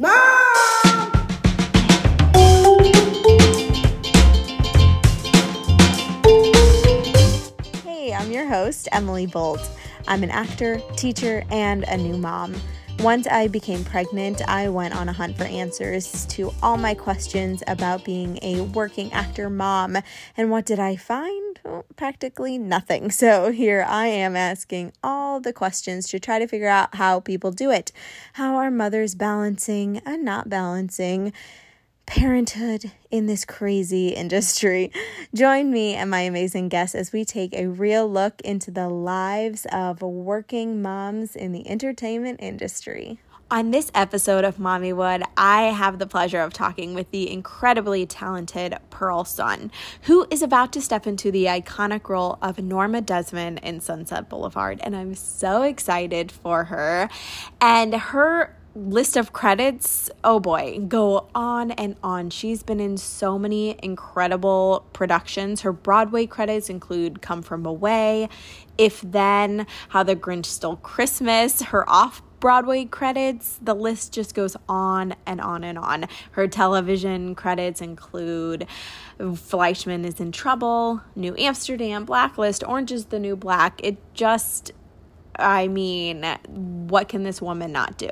Mom! Hey, I'm your host, Emily Bolt. I'm an actor, teacher, and a new mom. Once I became pregnant, I went on a hunt for answers to all my questions about being a working actor mom. And what did I find? Practically nothing. So here I am asking all the questions to try to figure out how people do it. How are mothers balancing and not balancing? parenthood in this crazy industry. Join me and my amazing guests as we take a real look into the lives of working moms in the entertainment industry. On this episode of Mommy Wood, I have the pleasure of talking with the incredibly talented Pearl Sun, who is about to step into the iconic role of Norma Desmond in Sunset Boulevard. And I'm so excited for her. And her list of credits, oh boy, go on and on. She's been in so many incredible productions. Her Broadway credits include Come From Away, If Then, How the Grinch Stole Christmas, her off Broadway credits, the list just goes on and on and on. Her television credits include Fleishman is in Trouble, New Amsterdam, Blacklist, Orange is the New Black. It just I mean, what can this woman not do?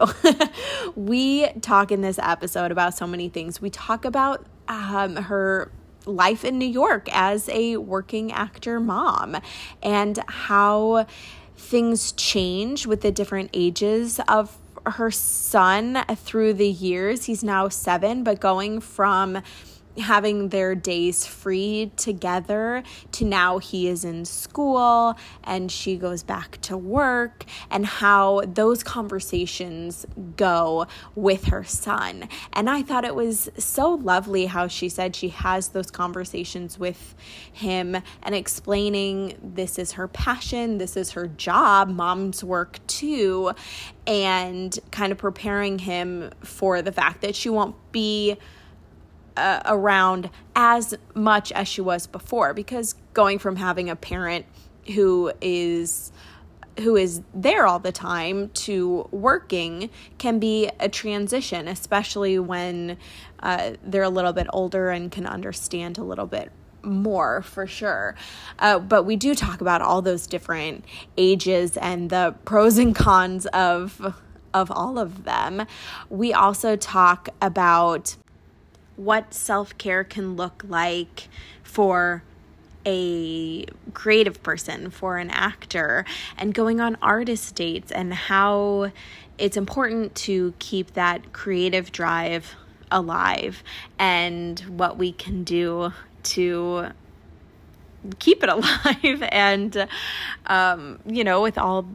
we talk in this episode about so many things. We talk about um, her life in New York as a working actor mom and how things change with the different ages of her son through the years. He's now seven, but going from having their days free together to now he is in school and she goes back to work and how those conversations go with her son. And I thought it was so lovely how she said she has those conversations with him and explaining this is her passion, this is her job, mom's work too, and kind of preparing him for the fact that she won't be uh, around as much as she was before because going from having a parent who is who is there all the time to working can be a transition, especially when uh, they're a little bit older and can understand a little bit more for sure. Uh, but we do talk about all those different ages and the pros and cons of of all of them. We also talk about what self care can look like for a creative person, for an actor, and going on artist dates, and how it's important to keep that creative drive alive and what we can do to keep it alive and um, you know with all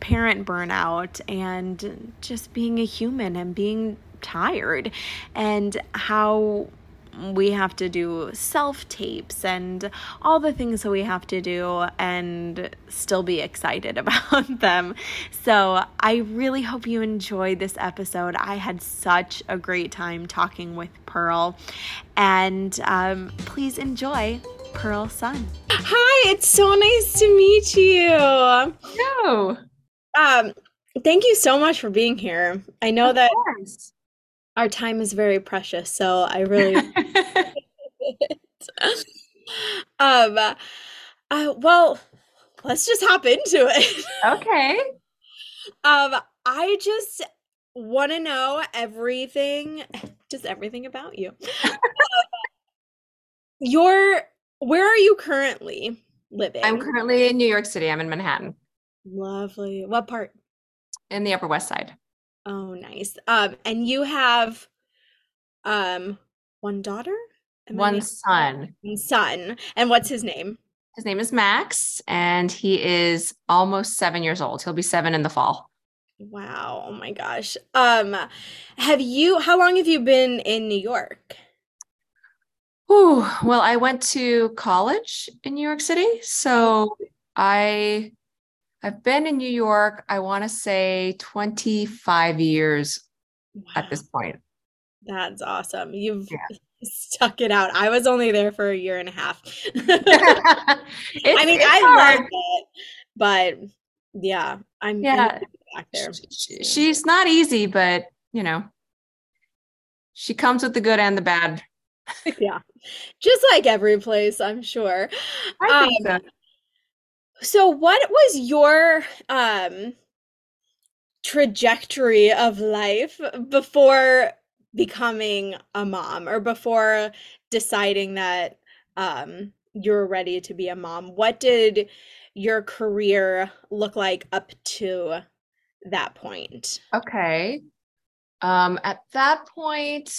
parent burnout and just being a human and being tired and how we have to do self tapes and all the things that we have to do and still be excited about them. So, I really hope you enjoyed this episode. I had such a great time talking with Pearl, and um, please enjoy Pearl Sun. Hi, it's so nice to meet you. No. Um, thank you so much for being here. I know of that. Course our time is very precious, so I really um uh, well, let's just hop into it. Okay. um I just want to know everything just everything about you. uh, your where are you currently living? I'm currently in New York City. I'm in Manhattan. Lovely. What part? In the Upper West Side. Oh, nice. Um, and you have um one daughter? Am one son. One son. And what's his name? His name is Max, and he is almost seven years old. He'll be seven in the fall. Wow. Oh my gosh. Um, have you how long have you been in New York? Ooh, well, I went to college in New York City. So I I've been in New York, I want to say 25 years wow. at this point. That's awesome. You've yeah. stuck it out. I was only there for a year and a half. I mean, I hard. loved it, but yeah, I'm yeah back there. She's not easy, but you know, she comes with the good and the bad. yeah. Just like every place, I'm sure. I think um, so. So what was your um trajectory of life before becoming a mom or before deciding that um you're ready to be a mom? What did your career look like up to that point? Okay. Um, at that point,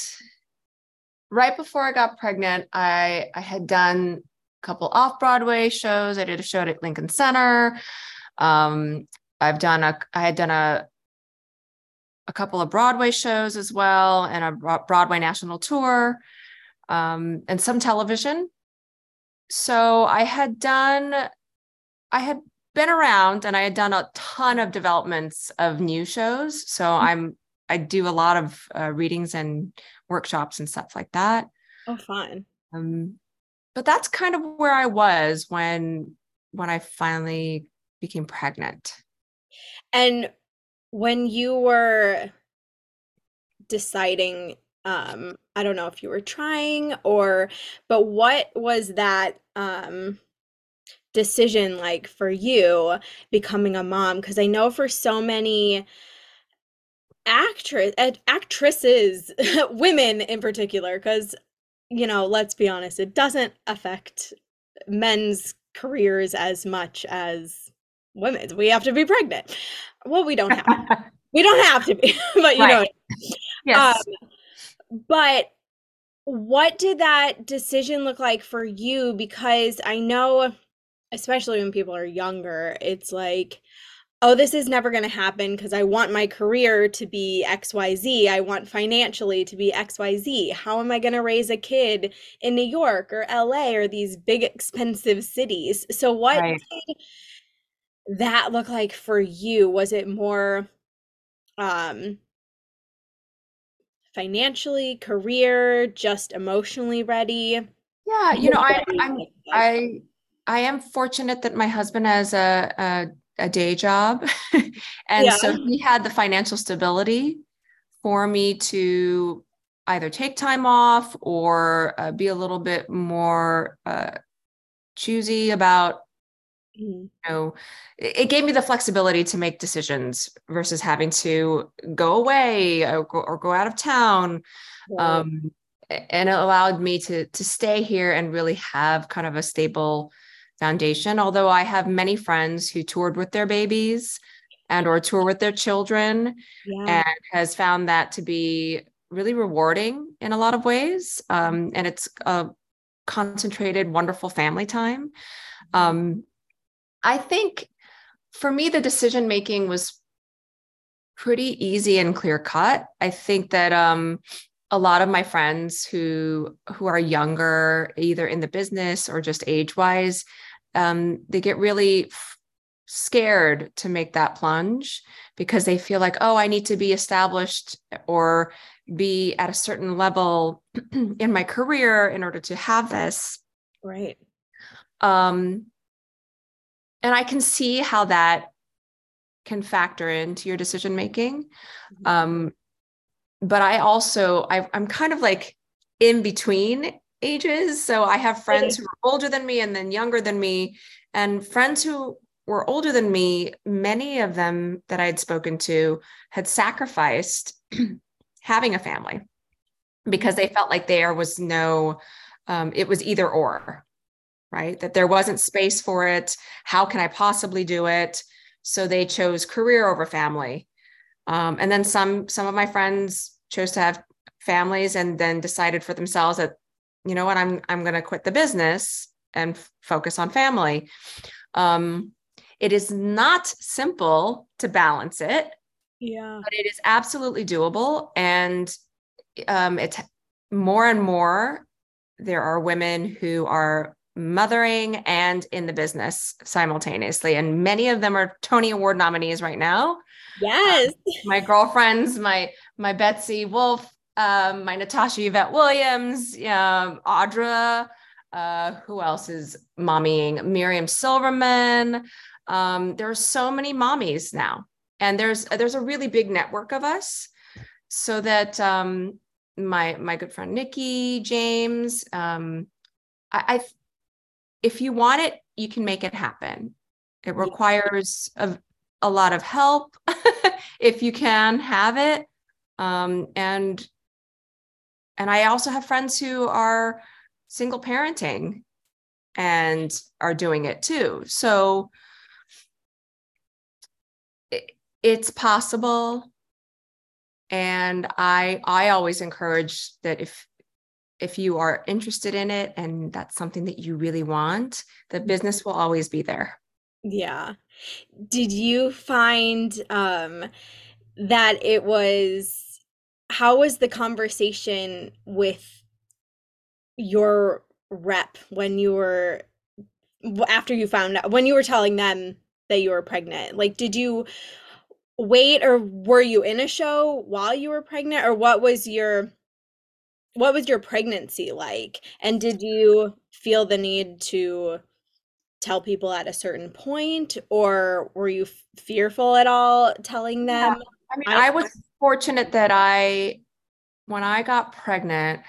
right before I got pregnant, I I had done couple off Broadway shows. I did a show at Lincoln Center. Um, I've done a I had done a a couple of Broadway shows as well, and a Broadway national tour, um, and some television. So I had done, I had been around, and I had done a ton of developments of new shows. So mm-hmm. I'm I do a lot of uh, readings and workshops and stuff like that. Oh, fun. Um, but that's kind of where I was when when I finally became pregnant. And when you were deciding um I don't know if you were trying or but what was that um decision like for you becoming a mom because I know for so many actress actresses women in particular because you know let's be honest it doesn't affect men's careers as much as women's. We have to be pregnant. Well we don't have we don't have to be but you right. know yes. Um, but what did that decision look like for you? Because i know especially when people are younger it's like oh, this is never going to happen because I want my career to be XYZ. I want financially to be XYZ. How am I going to raise a kid in New York or LA or these big expensive cities? So, what right. did that look like for you? Was it more um, financially, career, just emotionally ready? Yeah, you know, I, I'm, I, I am fortunate that my husband has a, a a day job. and yeah. so he had the financial stability for me to either take time off or uh, be a little bit more uh, choosy about mm-hmm. you know it gave me the flexibility to make decisions versus having to go away or go, or go out of town um, and it allowed me to to stay here and really have kind of a stable foundation although i have many friends who toured with their babies and or tour with their children yeah. and has found that to be really rewarding in a lot of ways um, and it's a concentrated wonderful family time um, i think for me the decision making was pretty easy and clear cut i think that um, a lot of my friends who who are younger either in the business or just age wise um, they get really f- scared to make that plunge because they feel like, oh, I need to be established or be at a certain level in my career in order to have this. Right. Um, and I can see how that can factor into your decision making. Mm-hmm. Um, but I also I, I'm kind of like in between ages. So I have friends who are older than me and then younger than me, and friends who were older than me. Many of them that I had spoken to had sacrificed having a family because they felt like there was no, um, it was either or, right? That there wasn't space for it. How can I possibly do it? So they chose career over family. Um, and then some some of my friends chose to have families and then decided for themselves that you know what i'm i'm going to quit the business and f- focus on family. Um it is not simple to balance it yeah. but it is absolutely doable. And um it's more and more there are women who are mothering and in the business simultaneously. And many of them are tony award nominees right now. Yes. Um, my girlfriends my my Betsy Wolfe um, my Natasha Yvette Williams, um, Audra, uh, who else is mommying? Miriam Silverman. Um, there are so many mommies now, and there's there's a really big network of us, so that um, my my good friend Nikki James. Um, I, I if you want it, you can make it happen. It requires a, a lot of help if you can have it. Um, and and I also have friends who are single parenting and are doing it too. So it, it's possible. And i i always encourage that if if you are interested in it and that's something that you really want the business will always be there. Yeah. Did you find um that it was how was the conversation with your rep when you were after you found out when you were telling them that you were pregnant? Like did you wait or were you in a show while you were pregnant? Or what was your what was your pregnancy like? And did you feel the need to tell people at a certain point? Or were you fearful at all telling them? Yeah. i mean I, I was fortunate that i when i got pregnant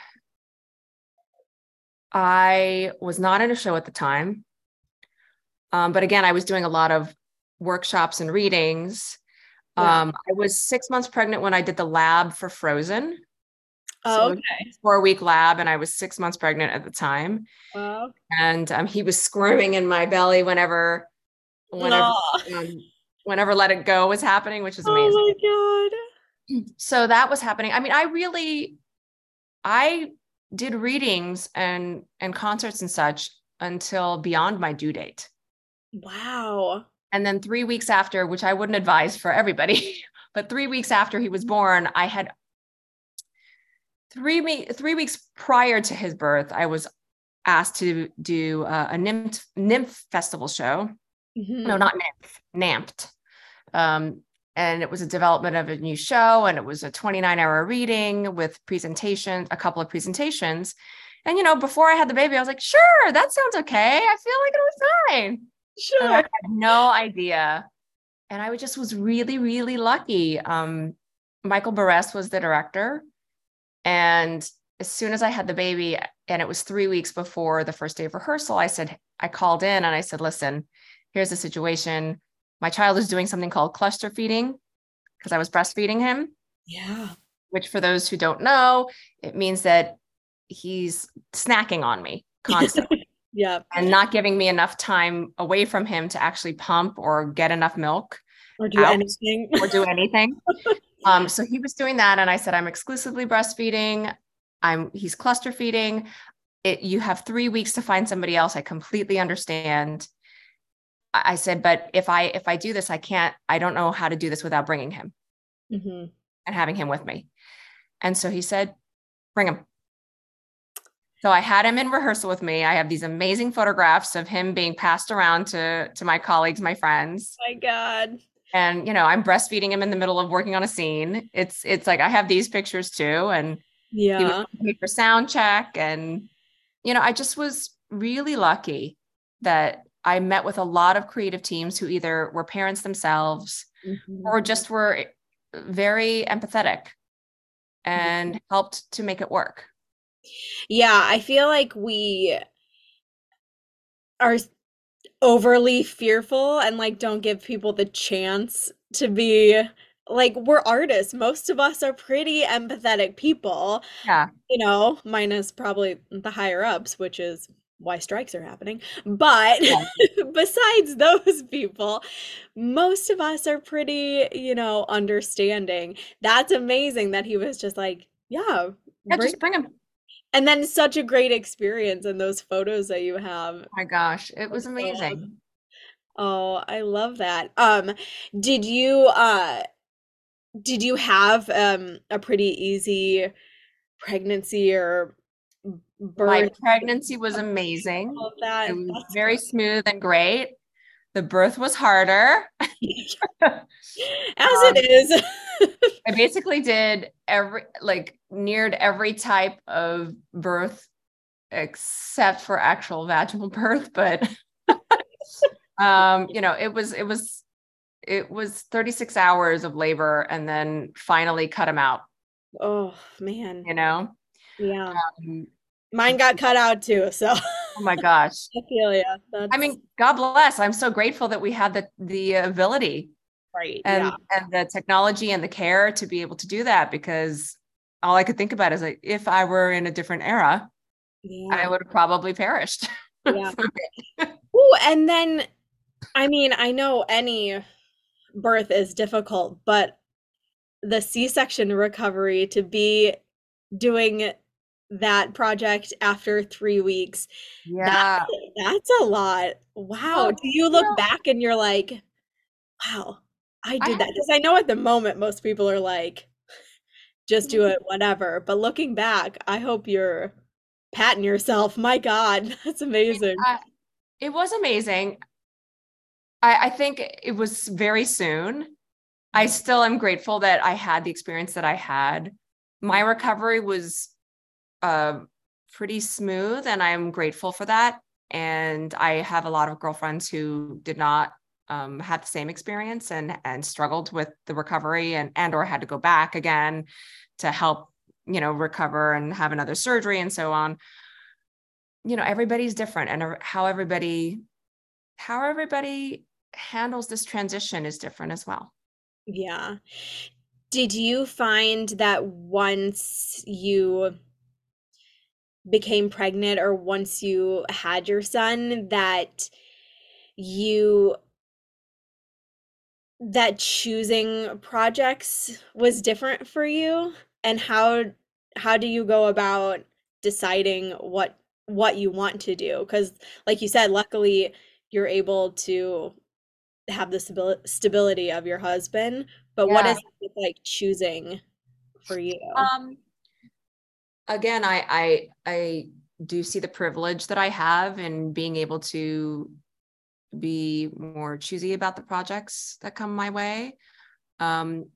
i was not in a show at the time um, but again i was doing a lot of workshops and readings um, I was six months pregnant when I did the lab for Frozen. Oh, so okay. Four week lab, and I was six months pregnant at the time. Wow. And um, he was squirming in my belly whenever, whenever, um, whenever Let It Go was happening, which is amazing. Oh my god! So that was happening. I mean, I really, I did readings and and concerts and such until beyond my due date. Wow. And then three weeks after, which I wouldn't advise for everybody, but three weeks after he was born, I had three, me- three weeks prior to his birth, I was asked to do uh, a nymph, nymph festival show. Mm-hmm. No, not nymph, NAMT. Um, and it was a development of a new show and it was a 29 hour reading with presentations a couple of presentations and you know before i had the baby i was like sure that sounds okay i feel like it was fine Sure. I had no idea. And I just was really, really lucky. Um, Michael Berresse was the director. And as soon as I had the baby, and it was three weeks before the first day of rehearsal, I said, I called in and I said, listen, here's the situation. My child is doing something called cluster feeding because I was breastfeeding him. Yeah. Which, for those who don't know, it means that he's snacking on me constantly. Yeah. And not giving me enough time away from him to actually pump or get enough milk. Or do out, anything. or do anything. um, so he was doing that. And I said, I'm exclusively breastfeeding. I'm he's cluster feeding. It you have three weeks to find somebody else. I completely understand. I said, but if I if I do this, I can't, I don't know how to do this without bringing him mm-hmm. and having him with me. And so he said, bring him. So I had him in rehearsal with me. I have these amazing photographs of him being passed around to to my colleagues, my friends. my God. And you know, I'm breastfeeding him in the middle of working on a scene. It's it's like I have these pictures too. And yeah, he was me for sound check. And you know, I just was really lucky that I met with a lot of creative teams who either were parents themselves mm-hmm. or just were very empathetic and mm-hmm. helped to make it work. Yeah, I feel like we are overly fearful and like don't give people the chance to be like we're artists. Most of us are pretty empathetic people. Yeah. You know, minus probably the higher ups, which is why strikes are happening. But yeah. besides those people, most of us are pretty, you know, understanding. That's amazing that he was just like, yeah, yeah, bring, just bring him and then such a great experience and those photos that you have. Oh my gosh, it was amazing. Oh, I love that. Um did you uh did you have um a pretty easy pregnancy or birth? My pregnancy was amazing. That. It was very smooth and great. The birth was harder. As um, it is. I basically did every like neared every type of birth except for actual vaginal birth, but um, you know, it was it was it was 36 hours of labor and then finally cut him out. Oh man. You know? Yeah. Um, Mine got cut out too. So oh my gosh. I feel. That's... I mean, God bless. I'm so grateful that we had the the ability. Right. And yeah. and the technology and the care to be able to do that because all I could think about is like if I were in a different era, yeah. I would have probably perished. Yeah. Ooh, and then I mean, I know any birth is difficult, but the C-section recovery to be doing that project after three weeks. Yeah. That, that's a lot. Wow. Do you look back and you're like, wow, I did I, that? Because I know at the moment most people are like, just do it, whatever. But looking back, I hope you're patting yourself. My God, that's amazing. It, uh, it was amazing. I, I think it was very soon. I still am grateful that I had the experience that I had. My recovery was uh, pretty smooth, and I'm grateful for that. And I have a lot of girlfriends who did not um, the same experience and and struggled with the recovery and and or had to go back again to help you know recover and have another surgery and so on. You know everybody's different and how everybody how everybody handles this transition is different as well. Yeah. Did you find that once you became pregnant or once you had your son that you that choosing projects was different for you? And how how do you go about deciding what what you want to do? Because like you said luckily you're able to have the stability of your husband but yeah. what is it like choosing for you? Um again i i i do see the privilege that i have in being able to be more choosy about the projects that come my way um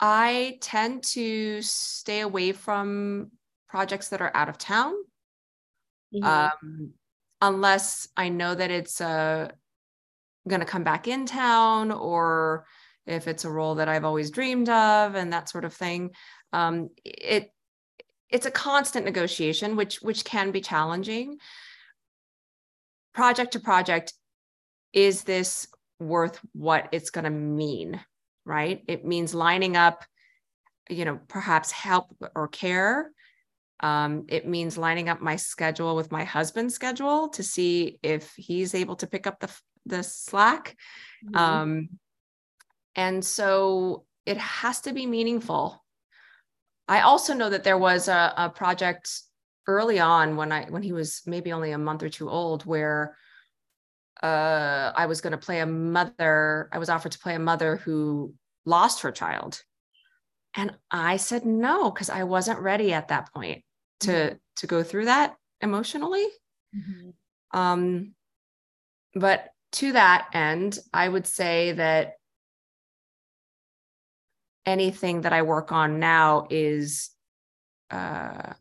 i tend to stay away from projects that are out of town mm-hmm. um, unless I know that it's uh, going to come back in town or if it's a role that I've always dreamed of and that sort of thing. Um, it it's a constant negotiation, which which can be challenging. Project to project, is this worth what it's going to mean? Right? It means lining up, you know, perhaps help or care um, it means lining up my schedule with my husband's schedule to see if he's able to pick up the the slack. Mm-hmm. Um, and so it has to be meaningful. I also know that there was a, a project early on when I when he was maybe only a month or two old where uh, I was going to play a mother. I was offered to play a mother who lost her child. And I said no, because I wasn't ready at that point to mm-hmm. to go through that emotionally. Mm-hmm. Um, but to that end, I would say that anything that I work on now is uh,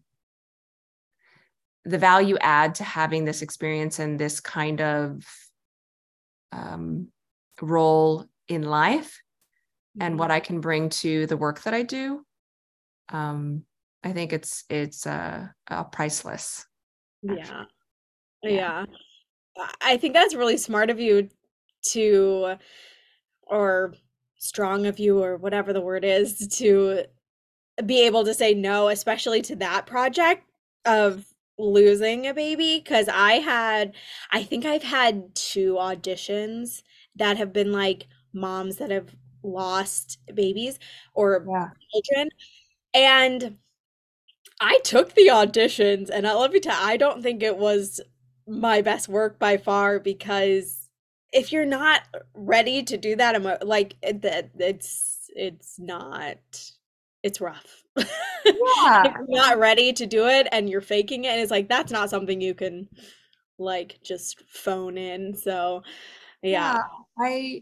the value add to having this experience and this kind of um, role in life and what mm-hmm. I can bring to the work that I do. Um, I think it's it's uh, uh priceless. Yeah. yeah. Yeah. I think that's really smart of you to or strong of you or whatever the word is to be able to say no especially to that project of losing a baby because I had I think I've had two auditions that have been like moms that have lost babies or yeah. children and I took the auditions and I, let me tell I don't think it was my best work by far because if you're not ready to do that, I'm like it, it's it's not it's rough. Yeah. if you're not ready to do it and you're faking it, and it's like that's not something you can like just phone in. So yeah, yeah I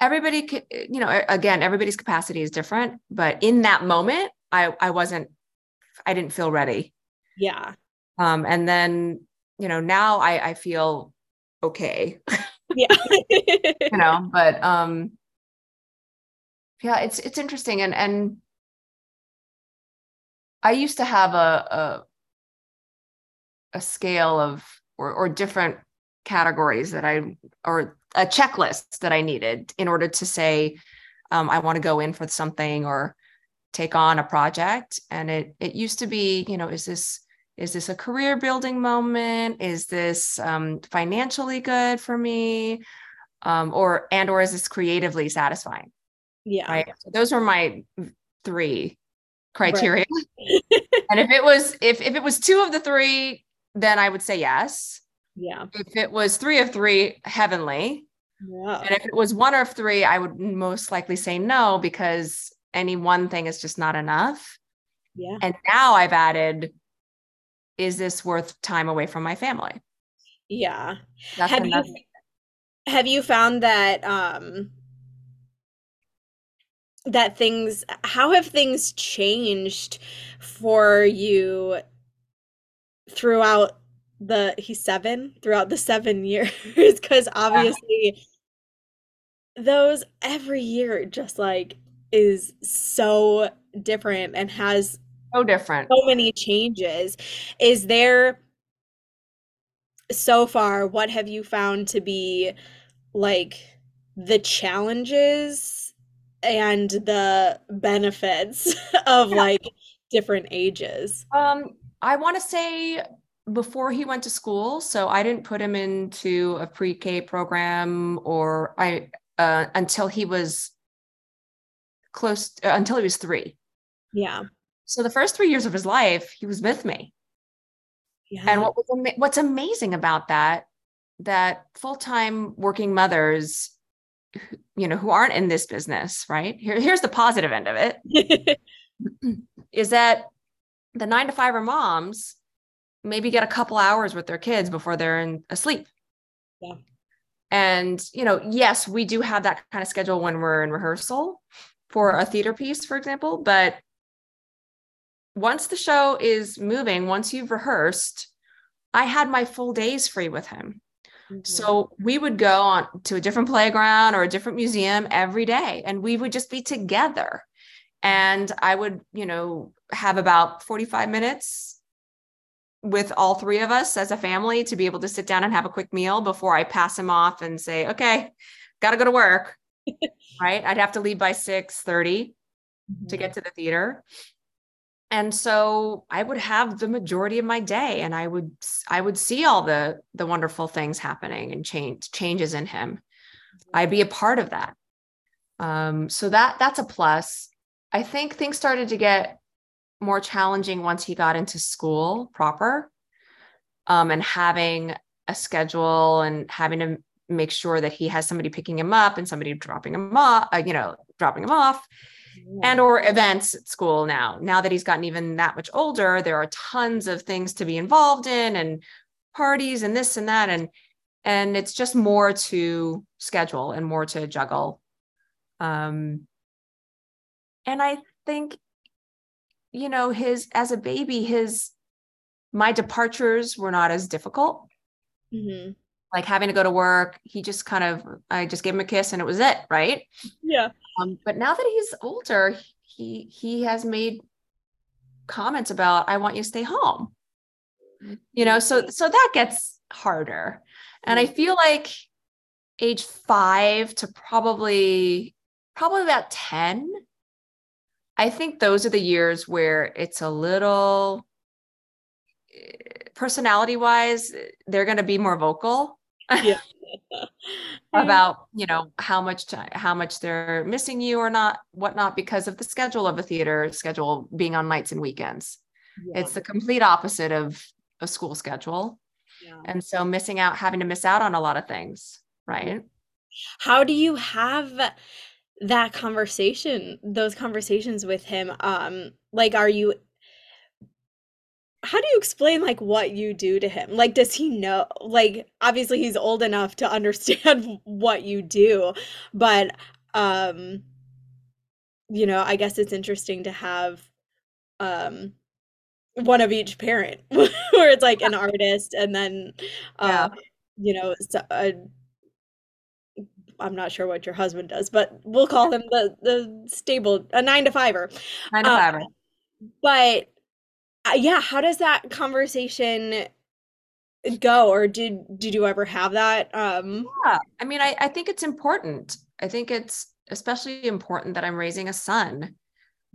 everybody could, you know again everybody's capacity is different but in that moment I I wasn't I didn't feel ready. Yeah. Um and then you know now I I feel okay. Yeah. you know, but um yeah, it's it's interesting and and I used to have a a, a scale of or, or different categories that I or a checklist that I needed in order to say um, I want to go in for something or take on a project. And it it used to be, you know, is this is this a career building moment? Is this um, financially good for me? Um, or and or is this creatively satisfying? Yeah. Right. So those are my three criteria. Right. and if it was if if it was two of the three, then I would say yes. Yeah. If it was three of three, heavenly. Yeah. And if it was one of three, I would most likely say no because any one thing is just not enough. Yeah. And now I've added, is this worth time away from my family? Yeah. That's have you, have you found that um that things how have things changed for you throughout the he's seven throughout the seven years because obviously yeah. those every year just like is so different and has so different. So many changes. Is there so far what have you found to be like the challenges and the benefits of yeah. like different ages? Um i want to say before he went to school so i didn't put him into a pre-k program or i uh, until he was close uh, until he was three. Yeah so the first three years of his life he was with me yeah. and what was what's amazing about that that full-time working mothers you know who aren't in this business right Here, here's the positive end of it is that the nine to five moms maybe get a couple hours with their kids before they're in, asleep. Yeah. And, you know, yes, we do have that kind of schedule when we're in rehearsal for a theater piece, for example. But once the show is moving, once you've rehearsed, I had my full days free with him. Mm-hmm. So we would go on to a different playground or a different museum every day, and we would just be together. And I would, you know, have about 45 minutes with all three of us as a family to be able to sit down and have a quick meal before I pass him off and say, okay, got to go to work. right. I'd have to leave by 6 30 mm-hmm. to get to the theater. And so I would have the majority of my day and I would I would see all the the wonderful things happening and change changes in him. I'd be a part of that. Um, so that that's a plus. I think things started to get more challenging once he got into school proper um, and having a schedule and having to make sure that he has somebody picking him up and somebody dropping him off, uh, you know, dropping him off and or events at school now. Now that he's gotten even that much older, there are tons of things to be involved in and parties and this and that. And and it's just more to schedule and more to juggle. Um, and I think you know, his as a baby, his my departures were not as difficult. Mm-hmm. Like having to go to work, he just kind of I just gave him a kiss and it was it, right? Yeah. Um, but now that he's older, he he has made comments about I want you to stay home. You know, so so that gets harder. And I mm-hmm. feel like age 5 to probably probably about 10 I think those are the years where it's a little personality wise, they're going to be more vocal. Yeah. about you know how much time, how much they're missing you or not whatnot because of the schedule of a theater schedule being on nights and weekends yeah. it's the complete opposite of a school schedule yeah. and so missing out having to miss out on a lot of things right how do you have that conversation those conversations with him um like are you how do you explain like what you do to him like does he know like obviously he's old enough to understand what you do but um you know i guess it's interesting to have um one of each parent where it's like an artist and then uh yeah. you know I'm not sure what your husband does, but we'll call him the the stable a nine to fiver. Nine to uh, fiver. but uh, yeah, how does that conversation go or did did you ever have that um? Yeah i mean I, I think it's important. I think it's especially important that i'm raising a son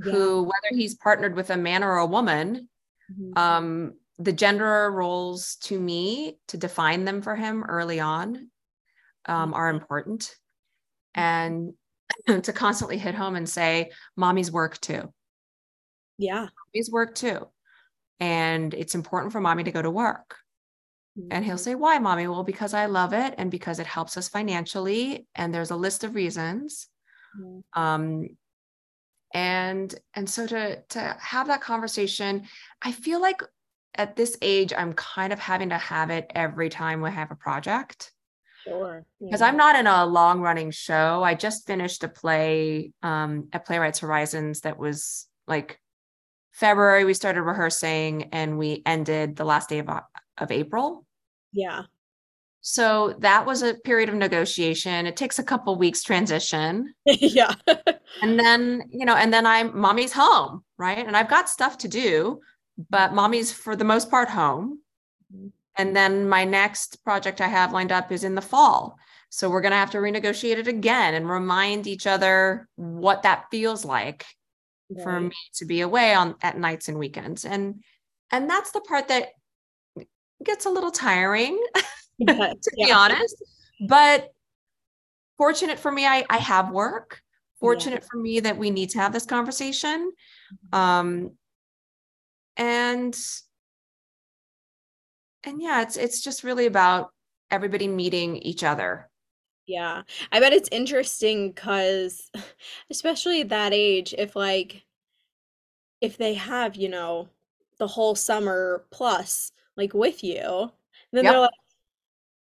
yeah. who whether he's partnered with a man or a woman mm-hmm. um the gender roles to me to define them for him early on um, mm-hmm. are important and to constantly hit home and say mommy's work too. Yeah. Mommy's work too and it's important for mommy to go to work and he'll mm-hmm. say, Why, mommy? Well, because I love it and because it helps us financially. And there's a list of reasons. Mm-hmm. Um, and and so to to have that conversation, I feel like at this age, I'm kind of having to have it every time we have a project. Sure. Because yeah. I'm not in a long running show. I just finished a play um, at Playwrights Horizons that was like February. We started rehearsing and we ended the last day of of April. Yeah. So that was a period of negotiation. It takes a couple weeks transition. yeah. and then, you know, and then I'm mommy's home, right? And I've got stuff to do, but mommy's for the most part home. Mm-hmm. And then my next project I have lined up is in the fall. So we're going to have to renegotiate it again and remind each other what that feels like right. for me to be away on at nights and weekends. And and that's the part that gets a little tiring, to yeah. be honest. But fortunate for me, I, I have work. Fortunate yeah. for me that we need to have this conversation. Mm-hmm. Um, and and yeah, it's it's just really about everybody meeting each other. Yeah. I bet it's interesting because especially at that age, if like if they have, you know, the whole summer plus like with you. Then they're like,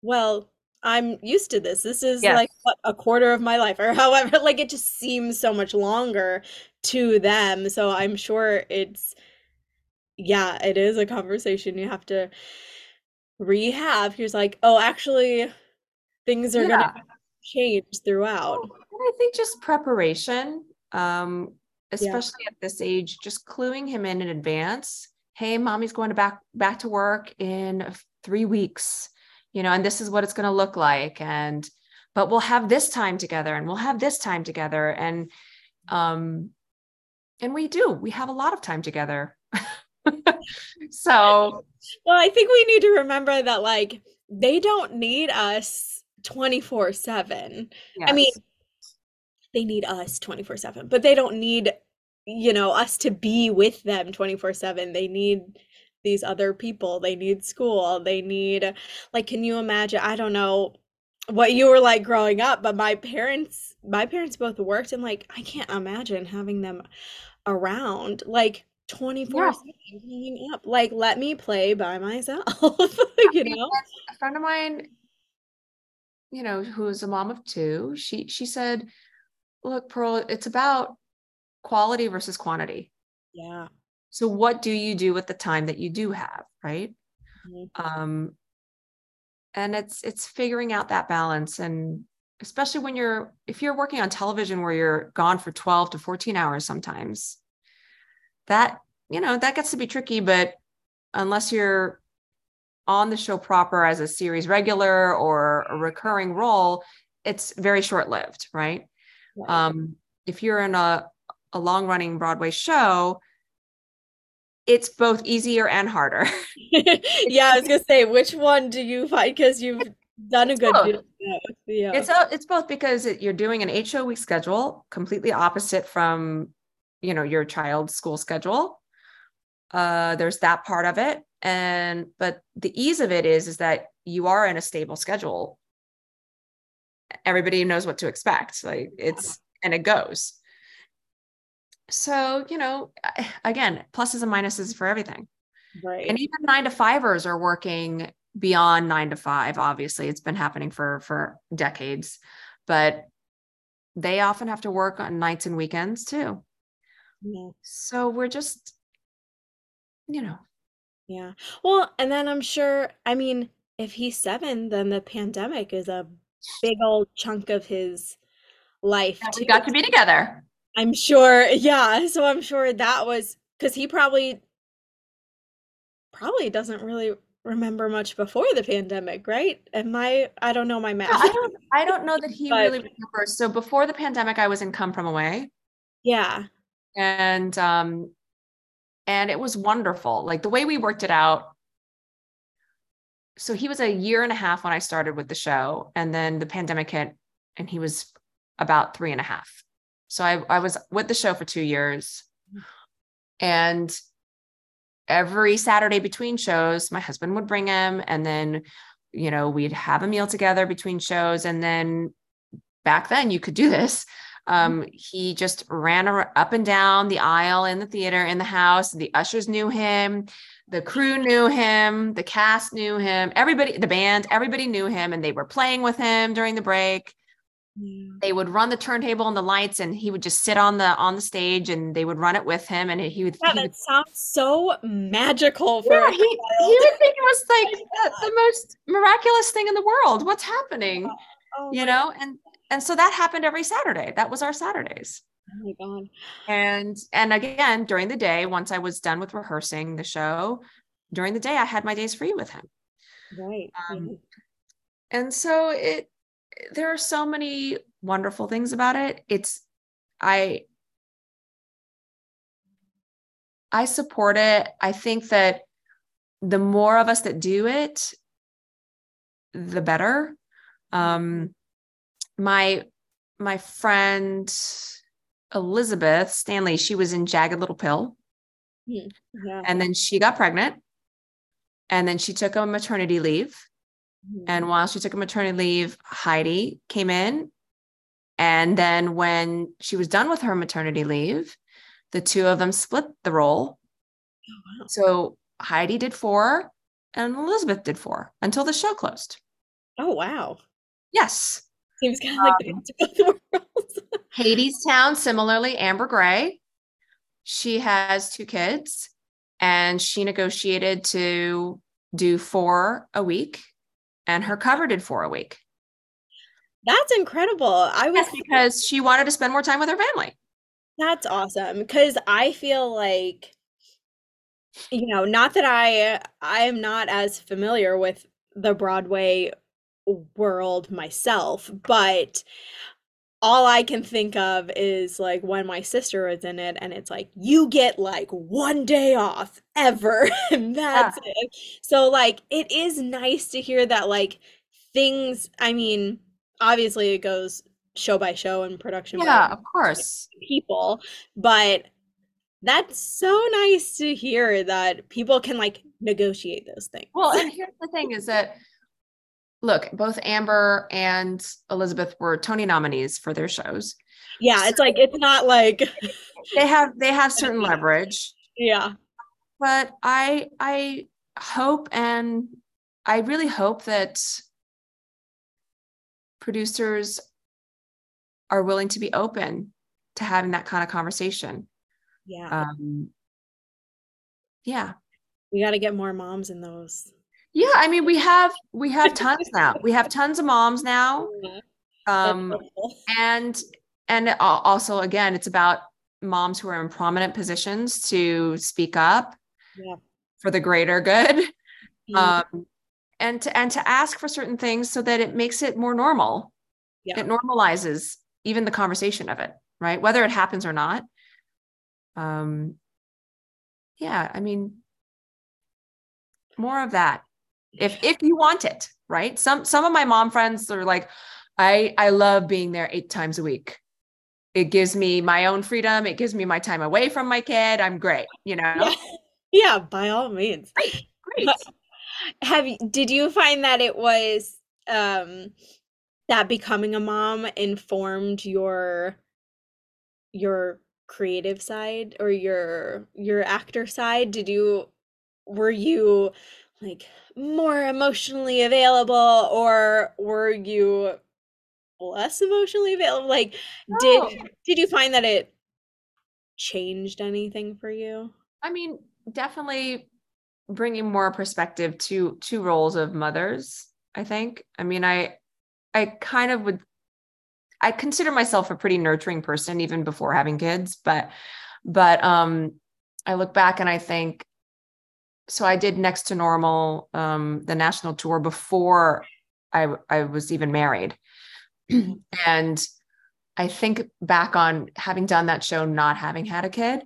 well, I'm used to this. This is yes. like a quarter of my life or however, like it just seems so much longer to them. So I'm sure it's, yeah, it is a conversation you have to rehab. He's like, oh, actually, things are yeah. going to change throughout. I think just preparation, um, especially yeah. at this age, just cluing him in in advance hey mommy's going to back back to work in three weeks you know and this is what it's going to look like and but we'll have this time together and we'll have this time together and um and we do we have a lot of time together so well i think we need to remember that like they don't need us 24 7 i mean they need us 24 7 but they don't need you know us to be with them 24/7 they need these other people. They need school. They need like can you imagine I don't know what you were like growing up but my parents my parents both worked and like I can't imagine having them around like 24 yeah. up like let me play by myself you know? a friend of mine you know who's a mom of two she she said look pearl it's about quality versus quantity. Yeah. So what do you do with the time that you do have, right? Mm-hmm. Um and it's it's figuring out that balance and especially when you're if you're working on television where you're gone for 12 to 14 hours sometimes that you know that gets to be tricky but unless you're on the show proper as a series regular or a recurring role it's very short lived right? right um if you're in a a long running Broadway show, it's both easier and harder. yeah, I was gonna say, which one do you find? Because you've done a good job. Yeah. It's a, it's both because it, you're doing an eight show week schedule, completely opposite from you know your child's school schedule. Uh, there's that part of it, and but the ease of it is is that you are in a stable schedule. Everybody knows what to expect. Like it's and it goes so you know again pluses and minuses for everything right and even nine to fivers are working beyond nine to five obviously it's been happening for for decades but they often have to work on nights and weekends too yeah. so we're just you know yeah well and then i'm sure i mean if he's seven then the pandemic is a big old chunk of his life yeah, we got to be together I'm sure, yeah. So I'm sure that was because he probably probably doesn't really remember much before the pandemic, right? And my I don't know my math. I don't I don't know that he But- really remembers. So before the pandemic, I was in Come From Away. yeah. and um and it was wonderful. Like the way we worked it out so he was a year and a half when i started with the show and then the pandemic hit and he was about three and a half. So i, I was with the show for two years. And every saturday between shows my husband would bring him and then you know we'd have a meal together between shows. And then back then you could do this um, he just ran up and down the aisle in the theater, in the house. The ushers knew him, the crew knew him, the cast knew him, everybody, the band, everybody knew him, and they were playing with him during the break. They would run the turntable and the lights, and he would just sit on the on the stage, and they would run it with him, and he would. Yeah, he would that sounds so magical for yeah, he, he would think it was like the, the most miraculous thing in the world. What's happening? Oh You know, and and so that happened every Saturday. That was our Saturdays. Oh my god. and and again during the day once i was done with rehearsing the show during the day i had my days free with him Right. Um, and so it there are so many wonderful things about it it's i i support it i think that the more of us that do it the better um my my friend elizabeth stanley she was in jagged little pill Yeah. and then she got pregnant and then she took a maternity leave Mhm. and while she took a maternity leave heidi came in and then when she was done with her maternity leave the two of them split the role Oh, wow. so heidi did four and elizabeth did four until the show closed Oh wow. yes Seems kind of like the Um, best of both worlds. Hadestown, similarly, Amber Gray. She has two kids and she negotiated to do four a week, and her cover did four a week. That's incredible. I was That's because she wanted to spend more time with her family. That's awesome because I feel like you know, not that I I am not as familiar with the Broadway world myself, but all I can think of is like when my sister was in it and it's like you get like one day off ever and that's it. So like it is nice to hear that like things, I mean, obviously it goes show by show and production by Yeah, of course. people, but that's so nice to hear that people can like negotiate those things. Well, and here's the thing is that look, both Amber and Elizabeth were Tony nominees for their shows. yeah, it's like it's not like They have they have certain leverage. yeah. but i i hope and i really hope that producers are willing to be open to having that kind of conversation Yeah. um yeah we got to get more moms in those. Yeah i mean we have we have tons now we have tons of moms now um and and also again it's about moms who are in prominent positions to speak up Yeah. for the greater good Mhm. um, and to and to ask for certain things so that it makes it more normal. Yeah. It normalizes even the conversation of it, right? Whether it happens or not. Um, yeah, I mean, more of that. If if you want it, right? Some some of my mom friends are like, I I love being there eight times a week. It gives me my own freedom. It gives me my time away from my kid. I'm great, you know. Yeah. yeah, by all means. Great. Have you, did you find that it was um that becoming a mom informed your your creative side or your your actor side? Did you were you like more emotionally available or were you less emotionally available? Like did did you find that it changed anything for you? I mean, definitely bringing more perspective to to roles of mothers. I think. I mean, I I kind of would. I consider myself a pretty nurturing person even before having kids, but but um, I look back and I think so I did next to normal, um, the national tour before I I was even married, and I think back on having done that show, not having had a kid.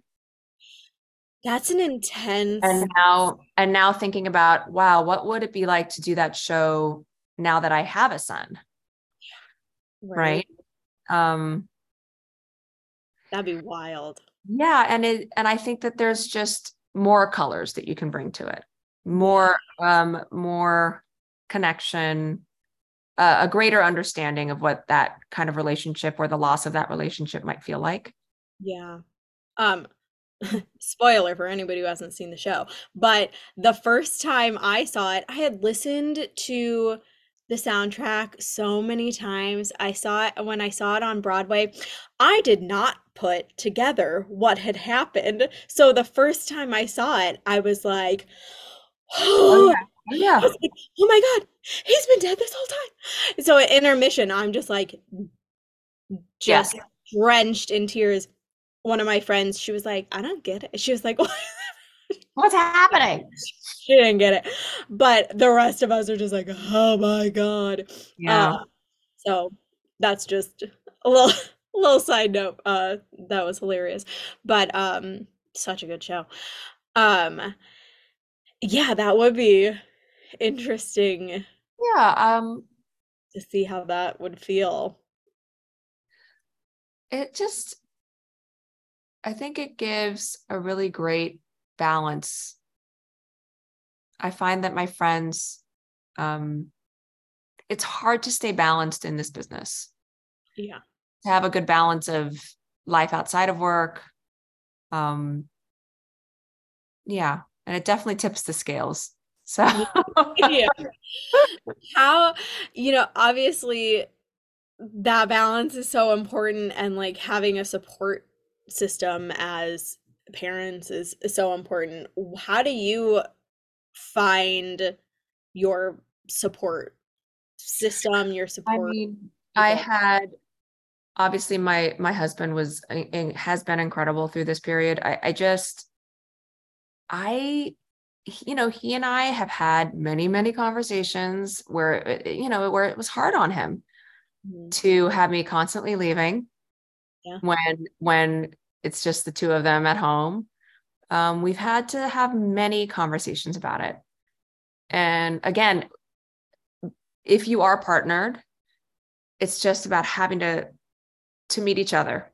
That's an intense. And now, and now thinking about, wow, what would it be like to do that show now that I have a son? Right. right? Um, That'd be wild. Yeah. And it, and I think that there's just more colors that you can bring to it, more, um, more connection, uh, a greater understanding of what that kind of relationship or the loss of that relationship might feel like. Yeah. Um, spoiler for anybody who hasn't seen the show, but the first time I saw it, I had listened to the soundtrack so many times. I saw it when I saw it on Broadway. I did not put together what had happened. So the first time I saw it, I was like, oh, yeah. Like, oh my God, he's been dead this whole time. So at intermission, I'm just like, just yeah. drenched in tears. One of my friends, she was like, I don't get it. She was like, What's happening? She didn't get it. But the rest of us are just like, oh my God. Yeah. Uh, so that's just a little little side note. Uh that was hilarious. But um such a good show. Um yeah, that would be interesting. Yeah, um to see how that would feel. It just I think it gives a really great balance. I find that my friends um it's hard to stay balanced in this business. Yeah. To have a good balance of life outside of work. Um yeah, and it definitely tips the scales. So, yeah. How, you know, obviously that balance is so important and like having a support system as parents is, so important. How do you find your support system, your support? I mean, I had obviously my my husband was has been incredible through this period. I, I just I you know, he and I have had many, many conversations where, uh, you know, where it was hard on him mm-hmm. to have me constantly leaving yeah. when, when it's just the two of them at home. Um, we've had to have many conversations about it. And again, if you are partnered, it's just about having to to meet each other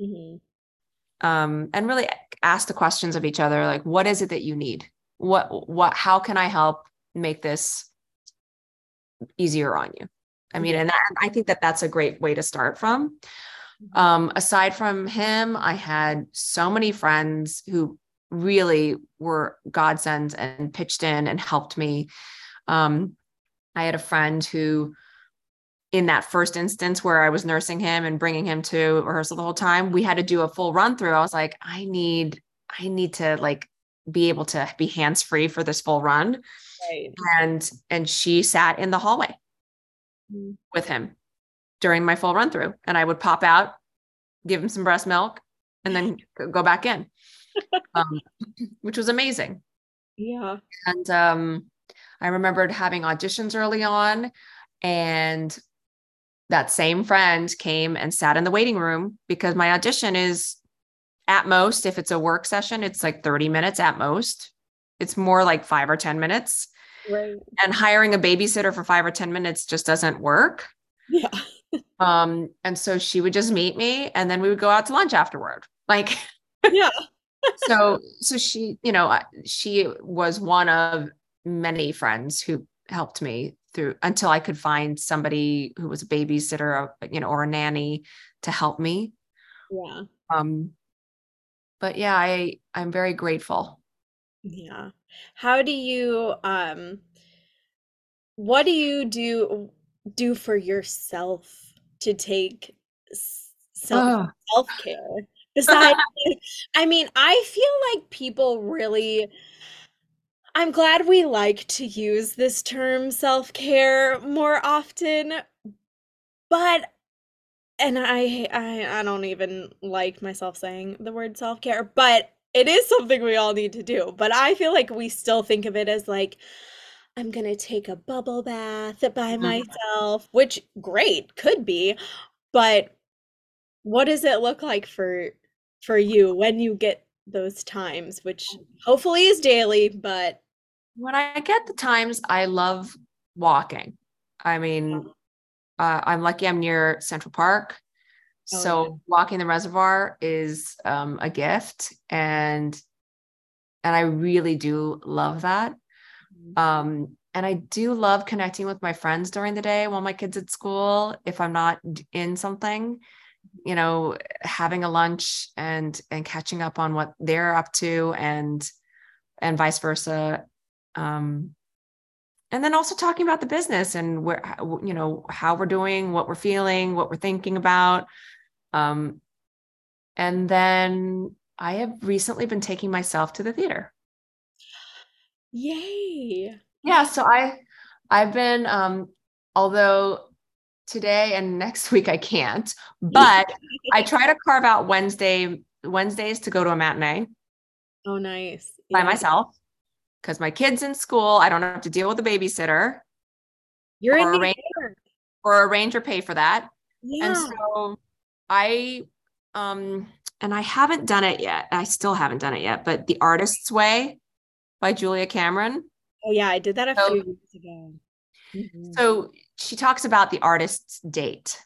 mm-hmm. um, and really ask the questions of each other like what is it that you need what what how can i help make this easier on you i mean and i think that that's a great way to start from mm-hmm. Um, aside from him i had so many friends who really were godsends and pitched in and helped me um, i had a friend who in that first instance where I was nursing him and bringing him to rehearsal the whole time, we had to do a full run through. I was like, I need, I need to like be able to be hands free for this full run. Right. And and she sat in the hallway mm-hmm. with him during my full run through and I would pop out, give him some breast milk and then go back in. um, which was amazing. Yeah. And um I remembered having auditions early on and that same friend came and sat in the waiting room because my audition is at most, if it's a work session, it's like 30 minutes at most. It's more like five or 10 minutes. Right. And hiring a babysitter for five or 10 minutes just doesn't work. Yeah. Um, and so she would just meet me and then we would go out to lunch afterward. Like, yeah. so, so she, you know, she was one of many friends who helped me through until I could find somebody who was a babysitter, you know, or a nanny to help me. Yeah. Um, but yeah, I I'm very grateful. Yeah. How do you um what do you do do for yourself to take self oh. self-care? Besides I mean, I feel like people really I'm glad we like to use this term self-care more often, but and I I I don't even like myself saying the word self-care, but it is something we all need to do, but I feel like we still think of it as like I'm gonna take a bubble bath by Mhm. myself, which great, could be, but what does it look like for for you when you get those times, which hopefully is daily, but When I get the times, I love walking. I mean, uh, I'm lucky I'm near Central Park. Oh, So yeah. walking the reservoir is um, a gift and and I really do love that. Um, and I do love connecting with my friends during the day while my kids at school. If I'm not in something, you know, having a lunch and and catching up on what they're up to and and vice versa. Um, and then also talking about the business and where you know how we're doing, what we're feeling, what we're thinking about. Um, and then I have recently been taking myself to the theater. Yay. Yeah, so I I've been um although today and next week I can't, but I try to carve out Wednesday Wednesdays to go to a matinee Oh, nice. by Yeah. myself because my kids in school, I don't have to deal with a babysitter You're in arrange or arrange or pay for that. Yeah. And so I um and I haven't done it yet. I still haven't done it yet, but The Artist's Way by Julia Cameron. Oh, yeah, I did that a So- few years ago. Mhm. So she talks about the artist's date,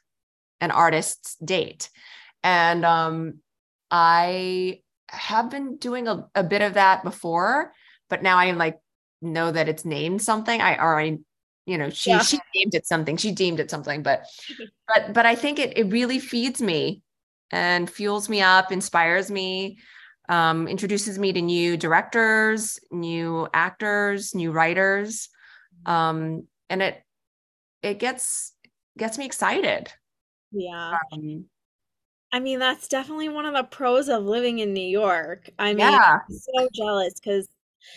an artist's date. And um, I have been doing a, a bit of that before, but now I like know that it's named something. I already, you know, she Yeah. she named it something. She deemed it something, but but but I think it it really feeds me and fuels me up, inspires me, um, introduces me to new directors, new actors, new writers. Um, and it it gets gets me excited. Yeah. Um, I mean, that's definitely one of the pros of living in New York. I mean, yeah. I'm so jealous because,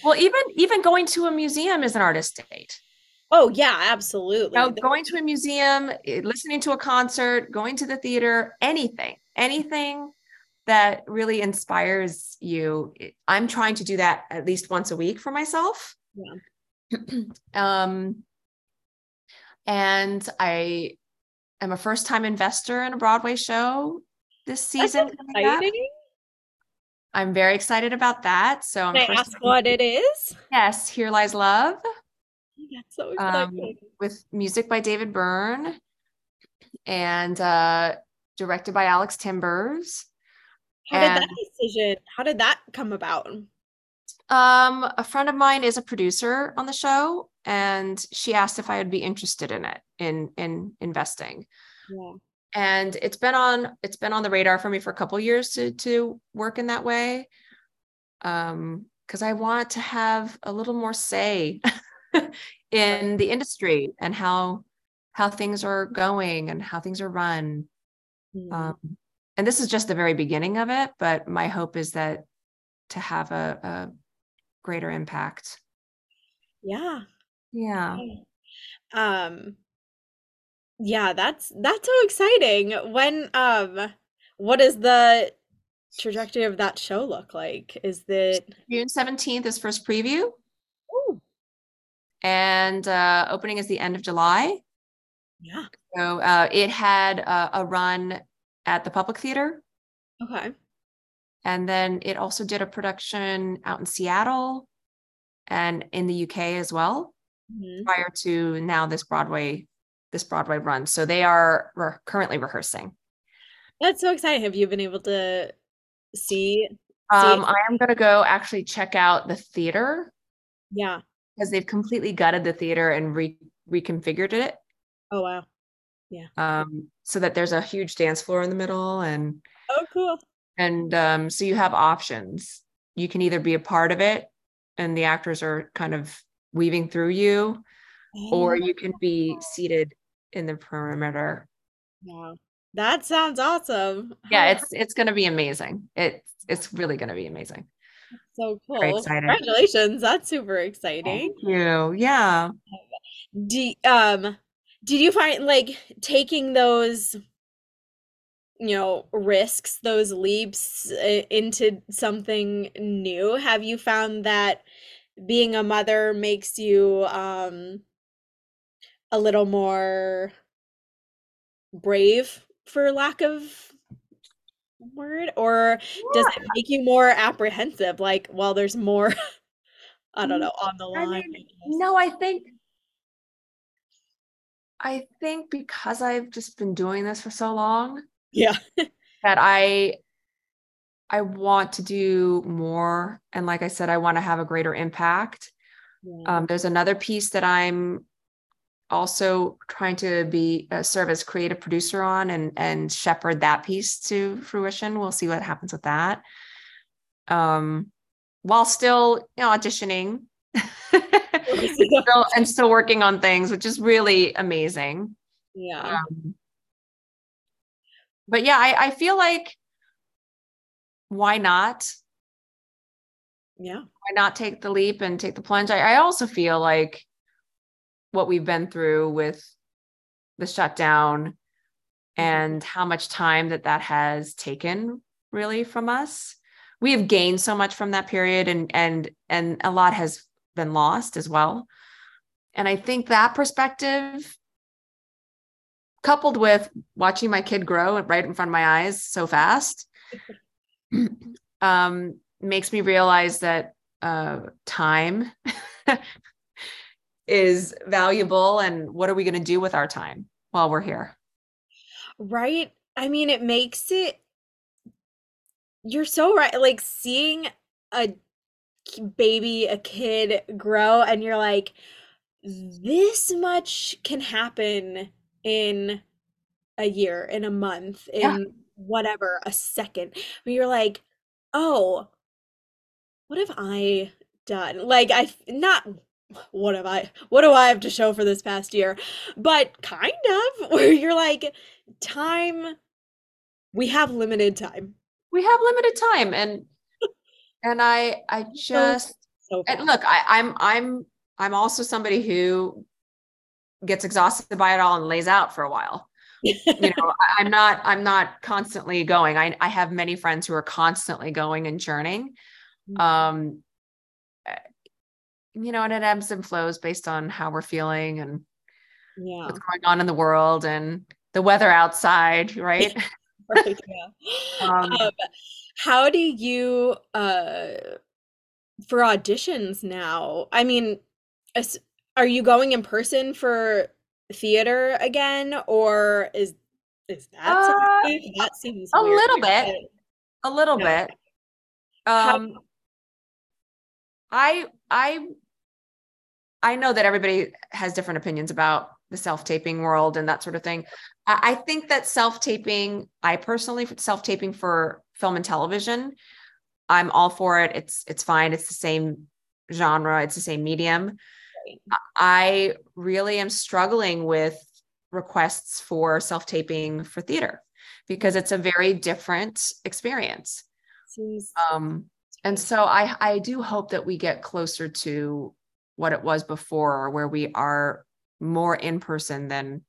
Well, even even going to a museum is an artist date. oh, yeah, absolutely. Now, The- going to a museum, eh, listening to a concert, going to the theater, anything, anything that really inspires you. I'm trying to do that at least once a week for myself. Yeah. um, and I am a first time investor in a Broadway show this season. coming up. exciting. I'm very excited about that. So I'm Can I ask what it is? Yes, Here Lies Love That's so um, exciting. with music by David Byrne and uh, directed by Alex Timbers. How did that decision, how did that come about? Um, a friend of mine is a producer on the show, and she asked if I would be interested in it, in in investing. Yeah. And it's been on it's been on the radar for me for a couple years to to work in that way. Um, because I want to have a little more say in the industry and how how things are going and how things are run. Mhm. Um, and this is just the very beginning of it, but my hope is that to have a, a greater impact. yeah. Yeah. Um, yeah, that's that's so exciting. When um what does the trajectory of that show look like? Is it June 17th is first preview, Ooh, and uh, opening is the end of July. yeah. So uh, it had a, a run at the Public Theater, Okay. and then it also did a production out in Seattle and in the UK as well Mhm. prior to now this Broadway this Broadway run. So they are re- currently rehearsing. That's so exciting. Have you been able to see? Um, I am going to go actually check out the theater Yeah. because they've completely gutted the theater and re- reconfigured it Oh wow. Um, so that there's a huge dance floor in the middle and Oh cool. and um, so you have options. You can either be a part of it and the actors are kind of weaving through you, or Oh, you can be seated in the perimeter. wow. That sounds awesome. Yeah, it's it's going to be amazing. It's it's really going to be amazing. so cool. very excited. Congratulations. That's super exciting. Thank you. Yeah. Do, um, did you find like taking those you know, risks, those leaps uh, into something new, have you found that being a mother makes you um a little more brave for lack of word? Or does it make you more apprehensive? Like well there's more i don't know on the I line mean, no, I think I think because I've just been doing this for so long yeah that I I want to do more and like I said I want to have a greater impact. Yeah. Um, there's another piece that I'm also trying to be uh, serve as creative producer on and and shepherd that piece to fruition. We'll see what happens with that. Um, while still you know, auditioning still, and still working on things, which is really amazing. yeah Um, but yeah, I, I feel like why not? yeah Why not take the leap and take the plunge? I, I also feel like what we've been through with the shutdown and how much time that that has taken really from us we have gained so much from that period and and and a lot has been lost as well. And i think that perspective coupled with watching my kid grow right in front of my eyes so fast um makes me realize that uh time is valuable and what are we going to do with our time while we're here? Right? I mean it makes it you're so right like seeing a baby a kid grow and you're like this much can happen in a year in a month Yeah. in whatever a second. When you're like oh what have i done? Like i not what have i what do i have to show for this past year? But kind of where you're like time we have limited time. We have limited time and and i i just so and look i i'm i'm i'm also somebody who gets exhausted by it all and lays out for a while. You know I, i'm not i'm not constantly going. I i have many friends who are constantly going and churning. Um eh, you know and it ebbs and flows based on how we're feeling and yeah. what's going on in the world and the weather outside right? Right yeah. Um, um, how do you uh for auditions now? I mean as- are you going in person for theater again or is is that Uh, that seems a weird. little bit. a little Yeah. bit. How- um i i i know that everybody has different opinions about the self-taping world and that sort of thing. I, I think that self-taping i personally self-taping for film and television i'm all for it. It's it's fine. It's the same genre. It's the same medium. Right. i really am struggling with requests for self-taping for theater because it's a very different experience. Um and so i i do hope that we get closer to what it was before where we are more in person than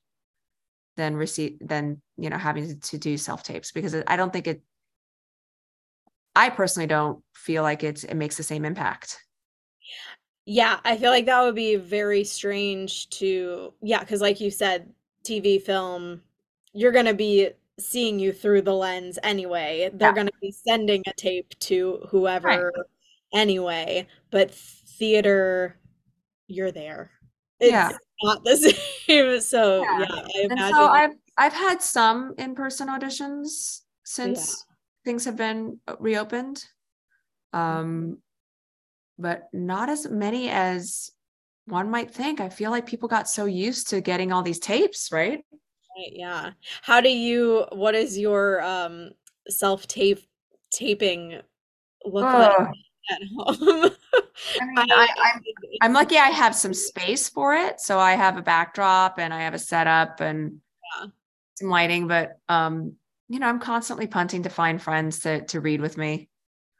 than receive than you know having to, to do self tapes because i don't think it i personally don't feel like it's it makes the same impact Yeah, I feel like that would be very strange to, yeah, because like you said, TV, film, you're gonna be seeing you through the lens anyway. They're Yeah. gonna be sending a tape to whoever anyway, but theater, you're there. It's Yeah. not the same. So Yeah. yeah, I and so i've i've had some in-person auditions since things have been uh, reopened um but not as many as one might think i feel like people got so used to getting all these tapes right Right, yeah. How do you, what is your um self-tape taping look like at home? I mean, I, I'm, I'm lucky I have some space for it. So I have a backdrop and I have a setup and Yeah. some lighting, but um, you know, I'm constantly punting to find friends to to read with me.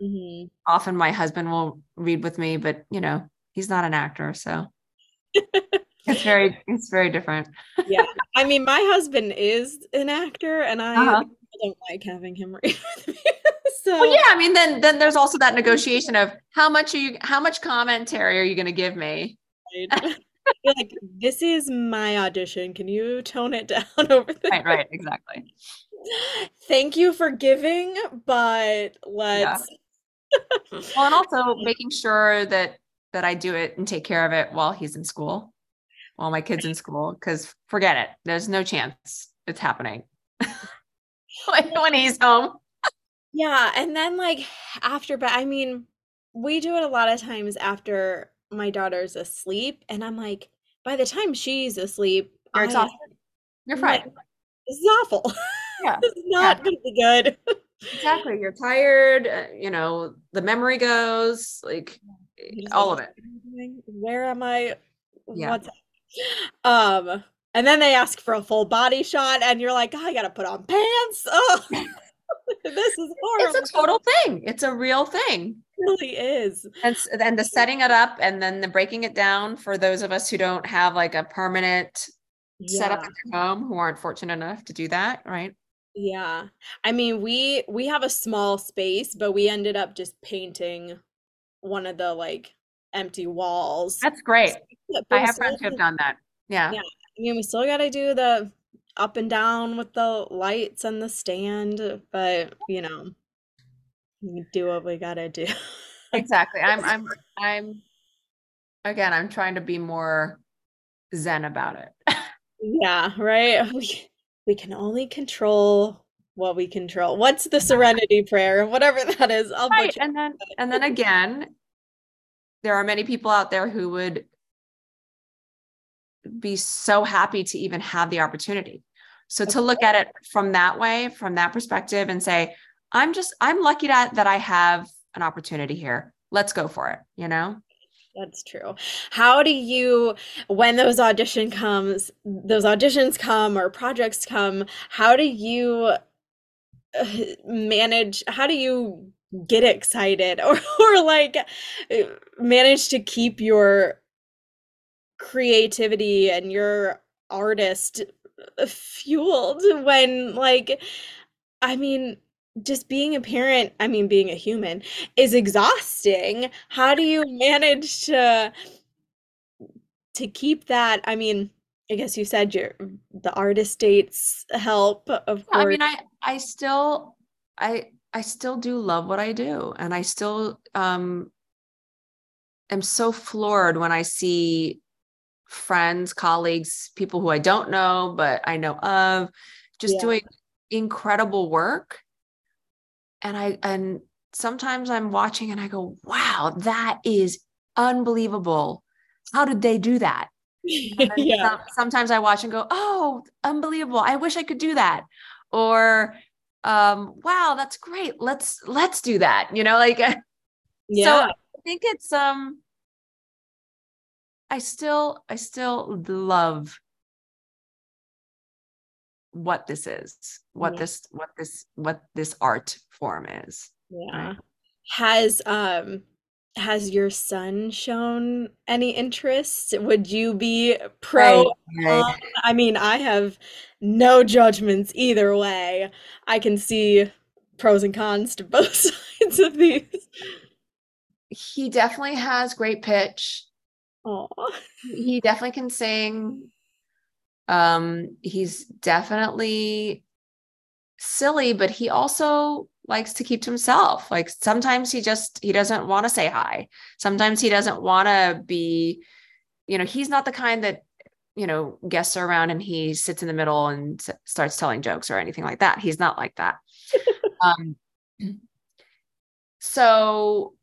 Mhm. Often my husband will read with me, but you know, he's not an actor, so it's very it's very different. Yeah. I mean, my husband is an actor and I Uh-huh. don't like having him read with me. so well, yeah, I mean, then then there's also that negotiation of how much are you, how much commentary are you going to give me? Right. like this is my audition. Can you tone it down over there? Right, right, exactly. Thank you for giving, but let's. Yeah. well, and also making sure that that I do it and take care of it while he's in school, while my kid's in school, because forget it, there's no chance it's happening when he's home. Yeah, and then like after, but I mean, we do it a lot of times after my daughter's asleep, and I'm like, by the time she's asleep, you're exhausted. You're fine. Like, this is awful. Yeah, this is not yeah. gonna be good. exactly. You're tired. Uh, you know, the memory goes like all of it. Where am I? Yeah. What's um, and then they ask for a full body shot, and you're like, oh, I gotta put on pants. Oh, this is horrible. It's a total thing. It's a real thing. It really is. And then the setting it up and then the breaking it down for those of us who don't have like a permanent yeah. setup at their home, who aren't fortunate enough to do that, right? Yeah. I mean, we we have a small space, but we ended up just painting one of the like empty walls. That's great. I have friends who have done that. Yeah. Yeah. I mean, we still got to do the up and down with the lights and the stand, but you know, we do what we got to do. exactly. I'm I'm I'm again, I'm trying to be more zen about it. yeah, right. We, can only control what we control. What's the serenity prayer? Whatever that is. I'll right. and then and then again, there are many people out there who would be so happy to even have the opportunity. So to look at it from that way, from that perspective and say, I'm just I'm lucky that that I have an opportunity here. Let's go for it, you know? That's true. How do you when those audition comes, those auditions come or projects come, how do you uh, manage how do you get excited or or like uh, manage to keep your creativity and your artist uh, fueled when like I mean just being a parent, I mean being a human is exhausting. How do you manage to to keep that I mean I guess you said your the artist dates help of course. I mean I I still I I still do love what I do and I still um am so floored when I see friends, colleagues, people who I don't know, but I know of, just yeah. doing incredible work. And I, and sometimes I'm watching and I go, wow, that is unbelievable. How did they do that? yeah. Sometimes I watch and go, oh, unbelievable. I wish I could do that. Or, um, wow, that's great. Let's, let's do that. You know, like, yeah. so I think it's, um, I still I still love what this is, what yeah. this what this what this art form is. Yeah. Right? Has um has your son shown any interest? Would you be pro? Right, right. I mean, I have no judgments either way. I can see pros and cons to both sides of these. He definitely has great pitch. Oh, he definitely can sing. Um, he's definitely silly, but he also likes to keep to himself. Like sometimes he just he doesn't want to say hi. Sometimes he doesn't want to be, you know, he's not the kind that you know guests are around and he sits in the middle and starts telling jokes or anything like that. He's not like that. um, so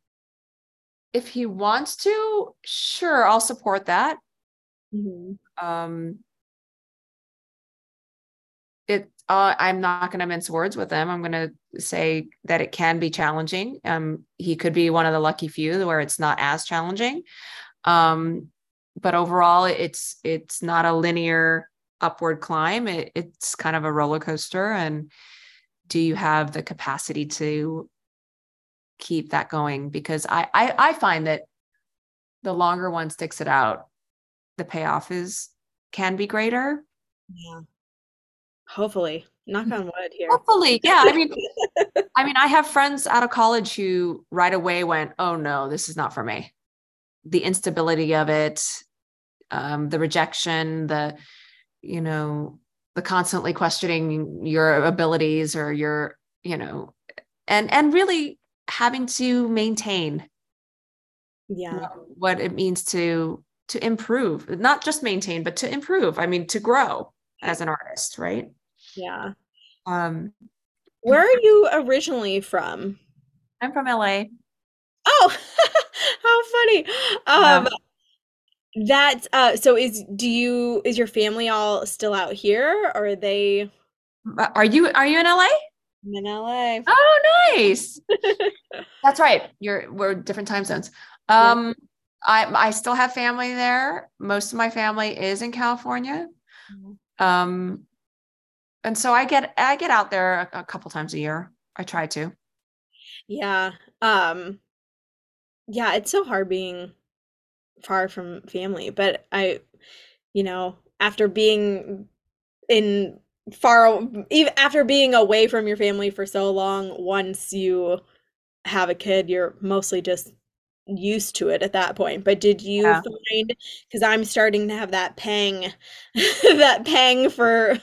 if he wants to, sure, I'll support that. Mm-hmm. Um, it uh, I'm not going to mince words with him. I'm going to say that it can be challenging. Um, he could be one of the lucky few where it's not as challenging. Um, but overall, it's it's not a linear upward climb. It, it's kind of a roller coaster. And do you have the capacity to keep that going because I, I I find that the longer one sticks it out, the payoff is can be greater. Yeah. Hopefully. knock on wood here. Hopefully, yeah. I mean, I mean, I have friends out of college who right away went, "Oh no, this is not for me." The instability of it, um, the rejection, the you know, the constantly questioning your abilities or your, you know, and and really having to maintain yeah what it means to to improve not just maintain but to improve i mean to grow as an artist right yeah um where are you originally from i'm from la oh how funny um yeah. that uh so is do you is your family all still out here or are they are you are you in la I'm in LA. Oh, nice. That's right. You're we're different time zones. Um, yeah. I I still have family there. Most of my family is in California. Mm-hmm. Um, and so I get I get out there a, a couple times a year. I try to. Yeah. Um yeah, it's so hard being far from family, but I you know, after being in far even after being away from your family for so long, once you have a kid, you're mostly just used to it at that point. But did you yeah. find because I'm starting to have that pang that pang for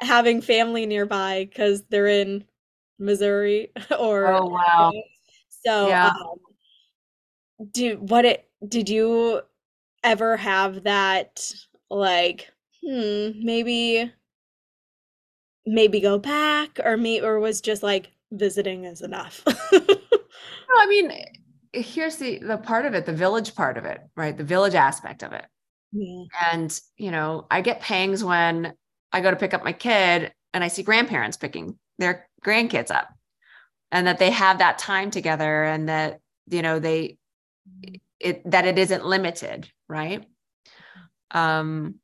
having family nearby because they're in Missouri or oh wow. So yeah. um, do what it did you ever have that like hmm maybe maybe go back or me or was just like visiting is enough no i mean here's the the part of it the village part of it right the village aspect of it yeah. and you know i get pangs when i go to pick up my kid and i see grandparents picking their grandkids up and that they have that time together and that you know they it that it isn't limited right? Um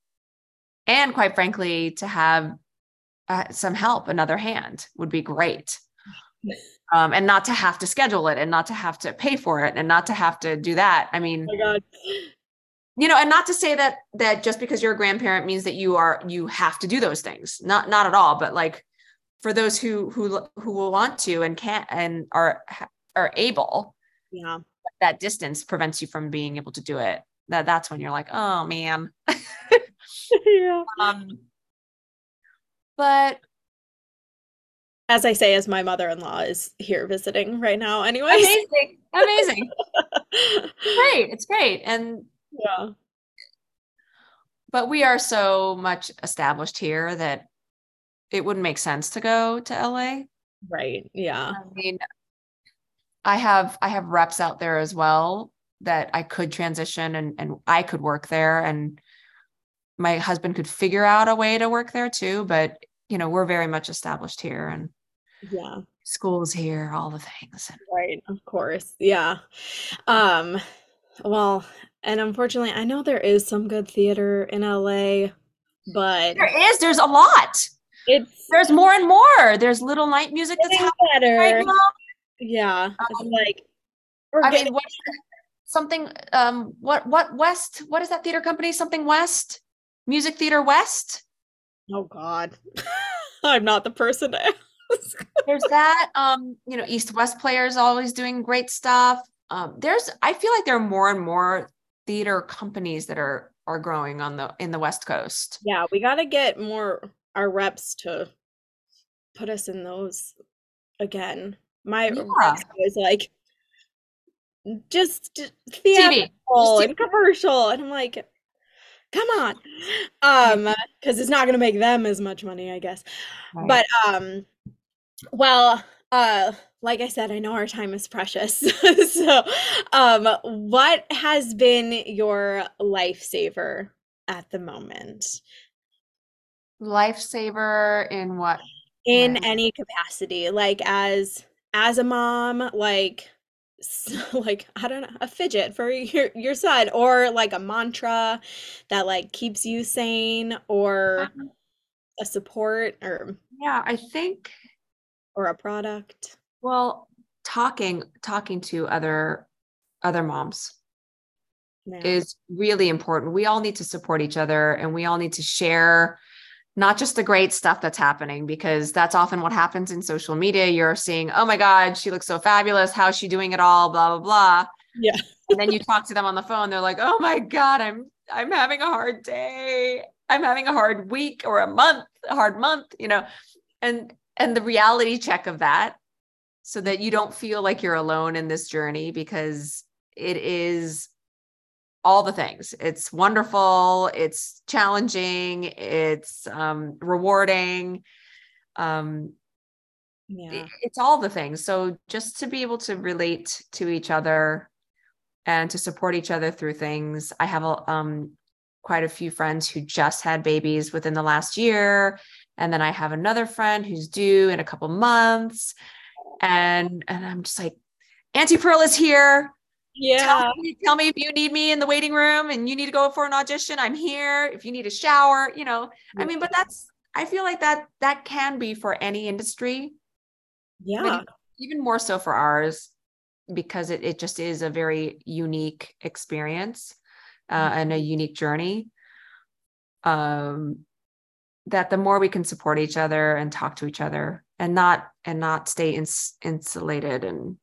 and quite frankly to have uh, some help another hand would be great. Um, and not to have to schedule it and not to have to pay for it and not to have to do that. I mean oh you know and not to say that that just because you're a grandparent means that you are you have to do those things. Not not at all but like for those who who who will want to and can't and are are able yeah. that distance prevents you from being able to do it. That that's when you're like oh man. Yeah. Um but as I say, as my mother-in-law is here visiting right now, anyway. Amazing, amazing. great, it's great, and yeah. But we are so much established here that it wouldn't make sense to go to LA. Right. Yeah. I mean, I have I have reps out there as well that I could transition and and I could work there and my husband could figure out a way to work there too but you know we're very much established here and yeah schools here all the things right of course yeah um well and unfortunately i know there is some good theater in la but there is there's a lot it's there's more and more there's little night music that's happening better right now. yeah um, like I mean, what, something um what what west what is that theater company something west music theater west Oh God. I'm not the person to ask. there's that. Um, you know, East West players always doing great stuff. Um, there's I feel like there are more and more theater companies that are are growing on the in the West Coast. Yeah, we gotta get more our reps to put us in those again. My yeah. is like just theatrical and commercial, and I'm like, come on um because it's not going to make them as much money i guess right. but um well uh like i said i know our time is precious so um what has been your lifesaver at the moment lifesaver in what in way? any capacity like as as a mom like like I don't know, a fidget for your your son or like a mantra that like keeps you sane or uh-huh. a support or yeah, I think or a product. Well, talking talking to other other moms yeah. is really important. We all need to support each other and we all need to share not just the great stuff that's happening because that's often what happens in social media. You're seeing oh my god she looks so fabulous. How's she doing it all? Blah blah blah. Yeah. And then you talk to them on the phone. They're like oh my god i'm i'm having a hard day. I'm having a hard week or a month a hard month you know? And and the reality check of that so that you don't feel like you're alone in this journey because it is all the things. It's wonderful, it's challenging, it's um, rewarding. Um, yeah. It's all the things. So just to be able to relate to each other and to support each other through things. I have a, um, quite a few friends who just had babies within the last year. And then I have another friend who's due in a couple months. And and I'm just like, Auntie Pearl is here. Yeah. Tell me, tell me if you need me in the waiting room and you need to go for an audition. I'm here. If you need a shower, you know, yeah. I mean, but that's, I feel like that, that can be for any industry. Yeah. even more so for ours because it, it just is a very unique experience uh, mm-hmm. and a unique journey. Um, that the more we can support each other and talk to each other and not and not stay ins- insulated and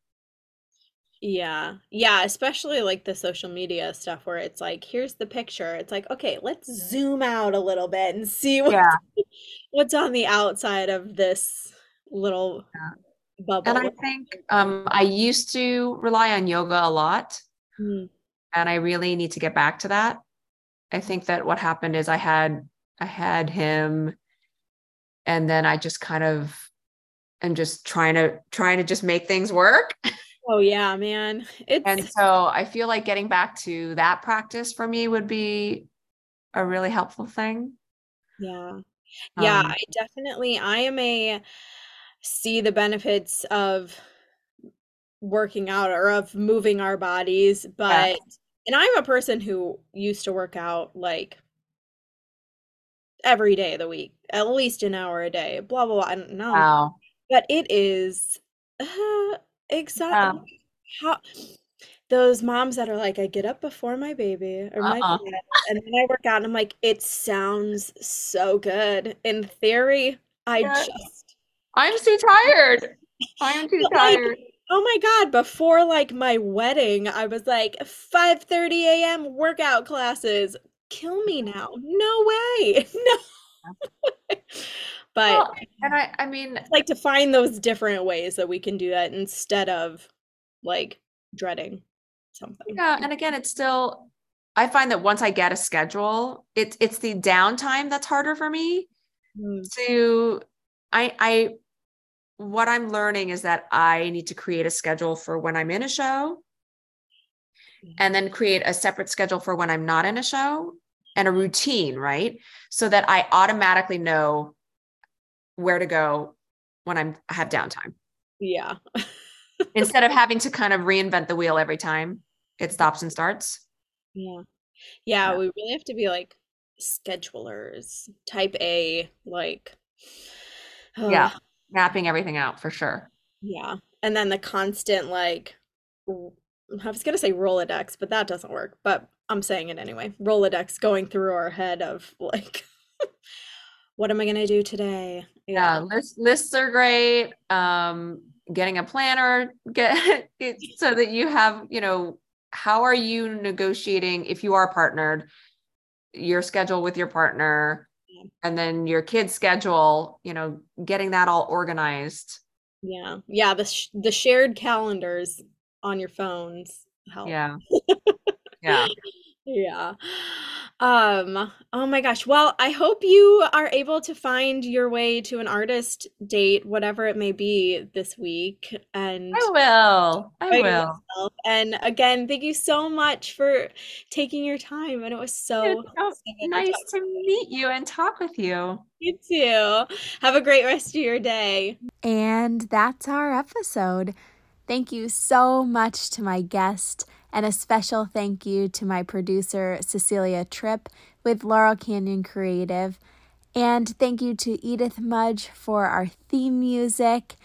yeah. Yeah, especially like the social media stuff where it's like, here's the picture. It's like, okay, let's zoom out a little bit and see what's, yeah. what's on the outside of this little yeah. bubble. And I think um, I used to rely on yoga a lot. Mm. And I really need to get back to that. I think that what happened is I had I had him and then I just kind of am just trying to trying to just make things work. Oh yeah, man. It's and so I feel like getting back to that practice for me would be a really helpful thing. Yeah. Yeah, um, I definitely I am a see the benefits of working out or of moving our bodies, but yeah. and I'm a person who used to work out like every day of the week, at least an hour a day, blah blah blah. I don't know. Wow. But it is uh, Exactly. How those moms that are like, I get up before my baby or my uh-uh. and then I work out and I'm like, it sounds so good. In theory, I just I'm too tired. I am too tired. Like, oh my god, before like my wedding, I was like 5 30 a.m. workout classes. Kill me now. No way. No. But well, and I I mean like to find those different ways that we can do that instead of like dreading something. Yeah, and again it's still I find that once I get a schedule, it's it's the downtime that's harder for me mm. to I I what I'm learning is that I need to create a schedule for when I'm in a show and then create a separate schedule for when I'm not in a show and a routine, right? So that I automatically know where to go when I'm I have downtime. Yeah. Instead of having to kind of reinvent the wheel every time it stops and starts. Yeah. Yeah, yeah. we really have to be like schedulers, type A, like uh, yeah, mapping everything out for sure. Yeah. And then the constant like I was gonna say Rolodex, but that doesn't work. But I'm saying it anyway. Rolodex going through our head of like what am I going to do today? Yeah, yeah lists, lists are great. Um, getting a planner, get it so that you have, you know, how are you negotiating if you are partnered, your schedule with your partner, and then your kid's schedule, you know, getting that all organized. Yeah, yeah. The sh- the shared calendars on your phones help. Yeah, yeah. Yeah. Um, oh my gosh. Well, I hope you are able to find your way to an artist date, whatever it may be this week. And I will. I will. Yourself. And again, thank you so much for taking your time. And it was so, so nice to, to meet you and talk with you. You too. Have a great rest of your day. And that's our episode. Thank you so much to my guest and a special thank you to my producer, Cecilia Tripp, with Laurel Canyon Creative. And thank you to Edith Mudge for our theme music.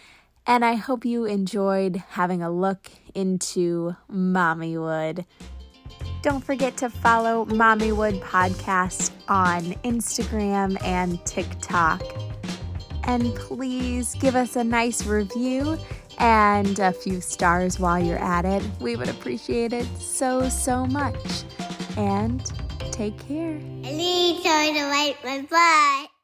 And I hope you enjoyed having a look into Mommywood. Don't forget to follow Mommywood Podcast on Instagram and TikTok. And please give us a nice review and a few stars while you're at it. We would appreciate it so, so much. And take care. To my butt.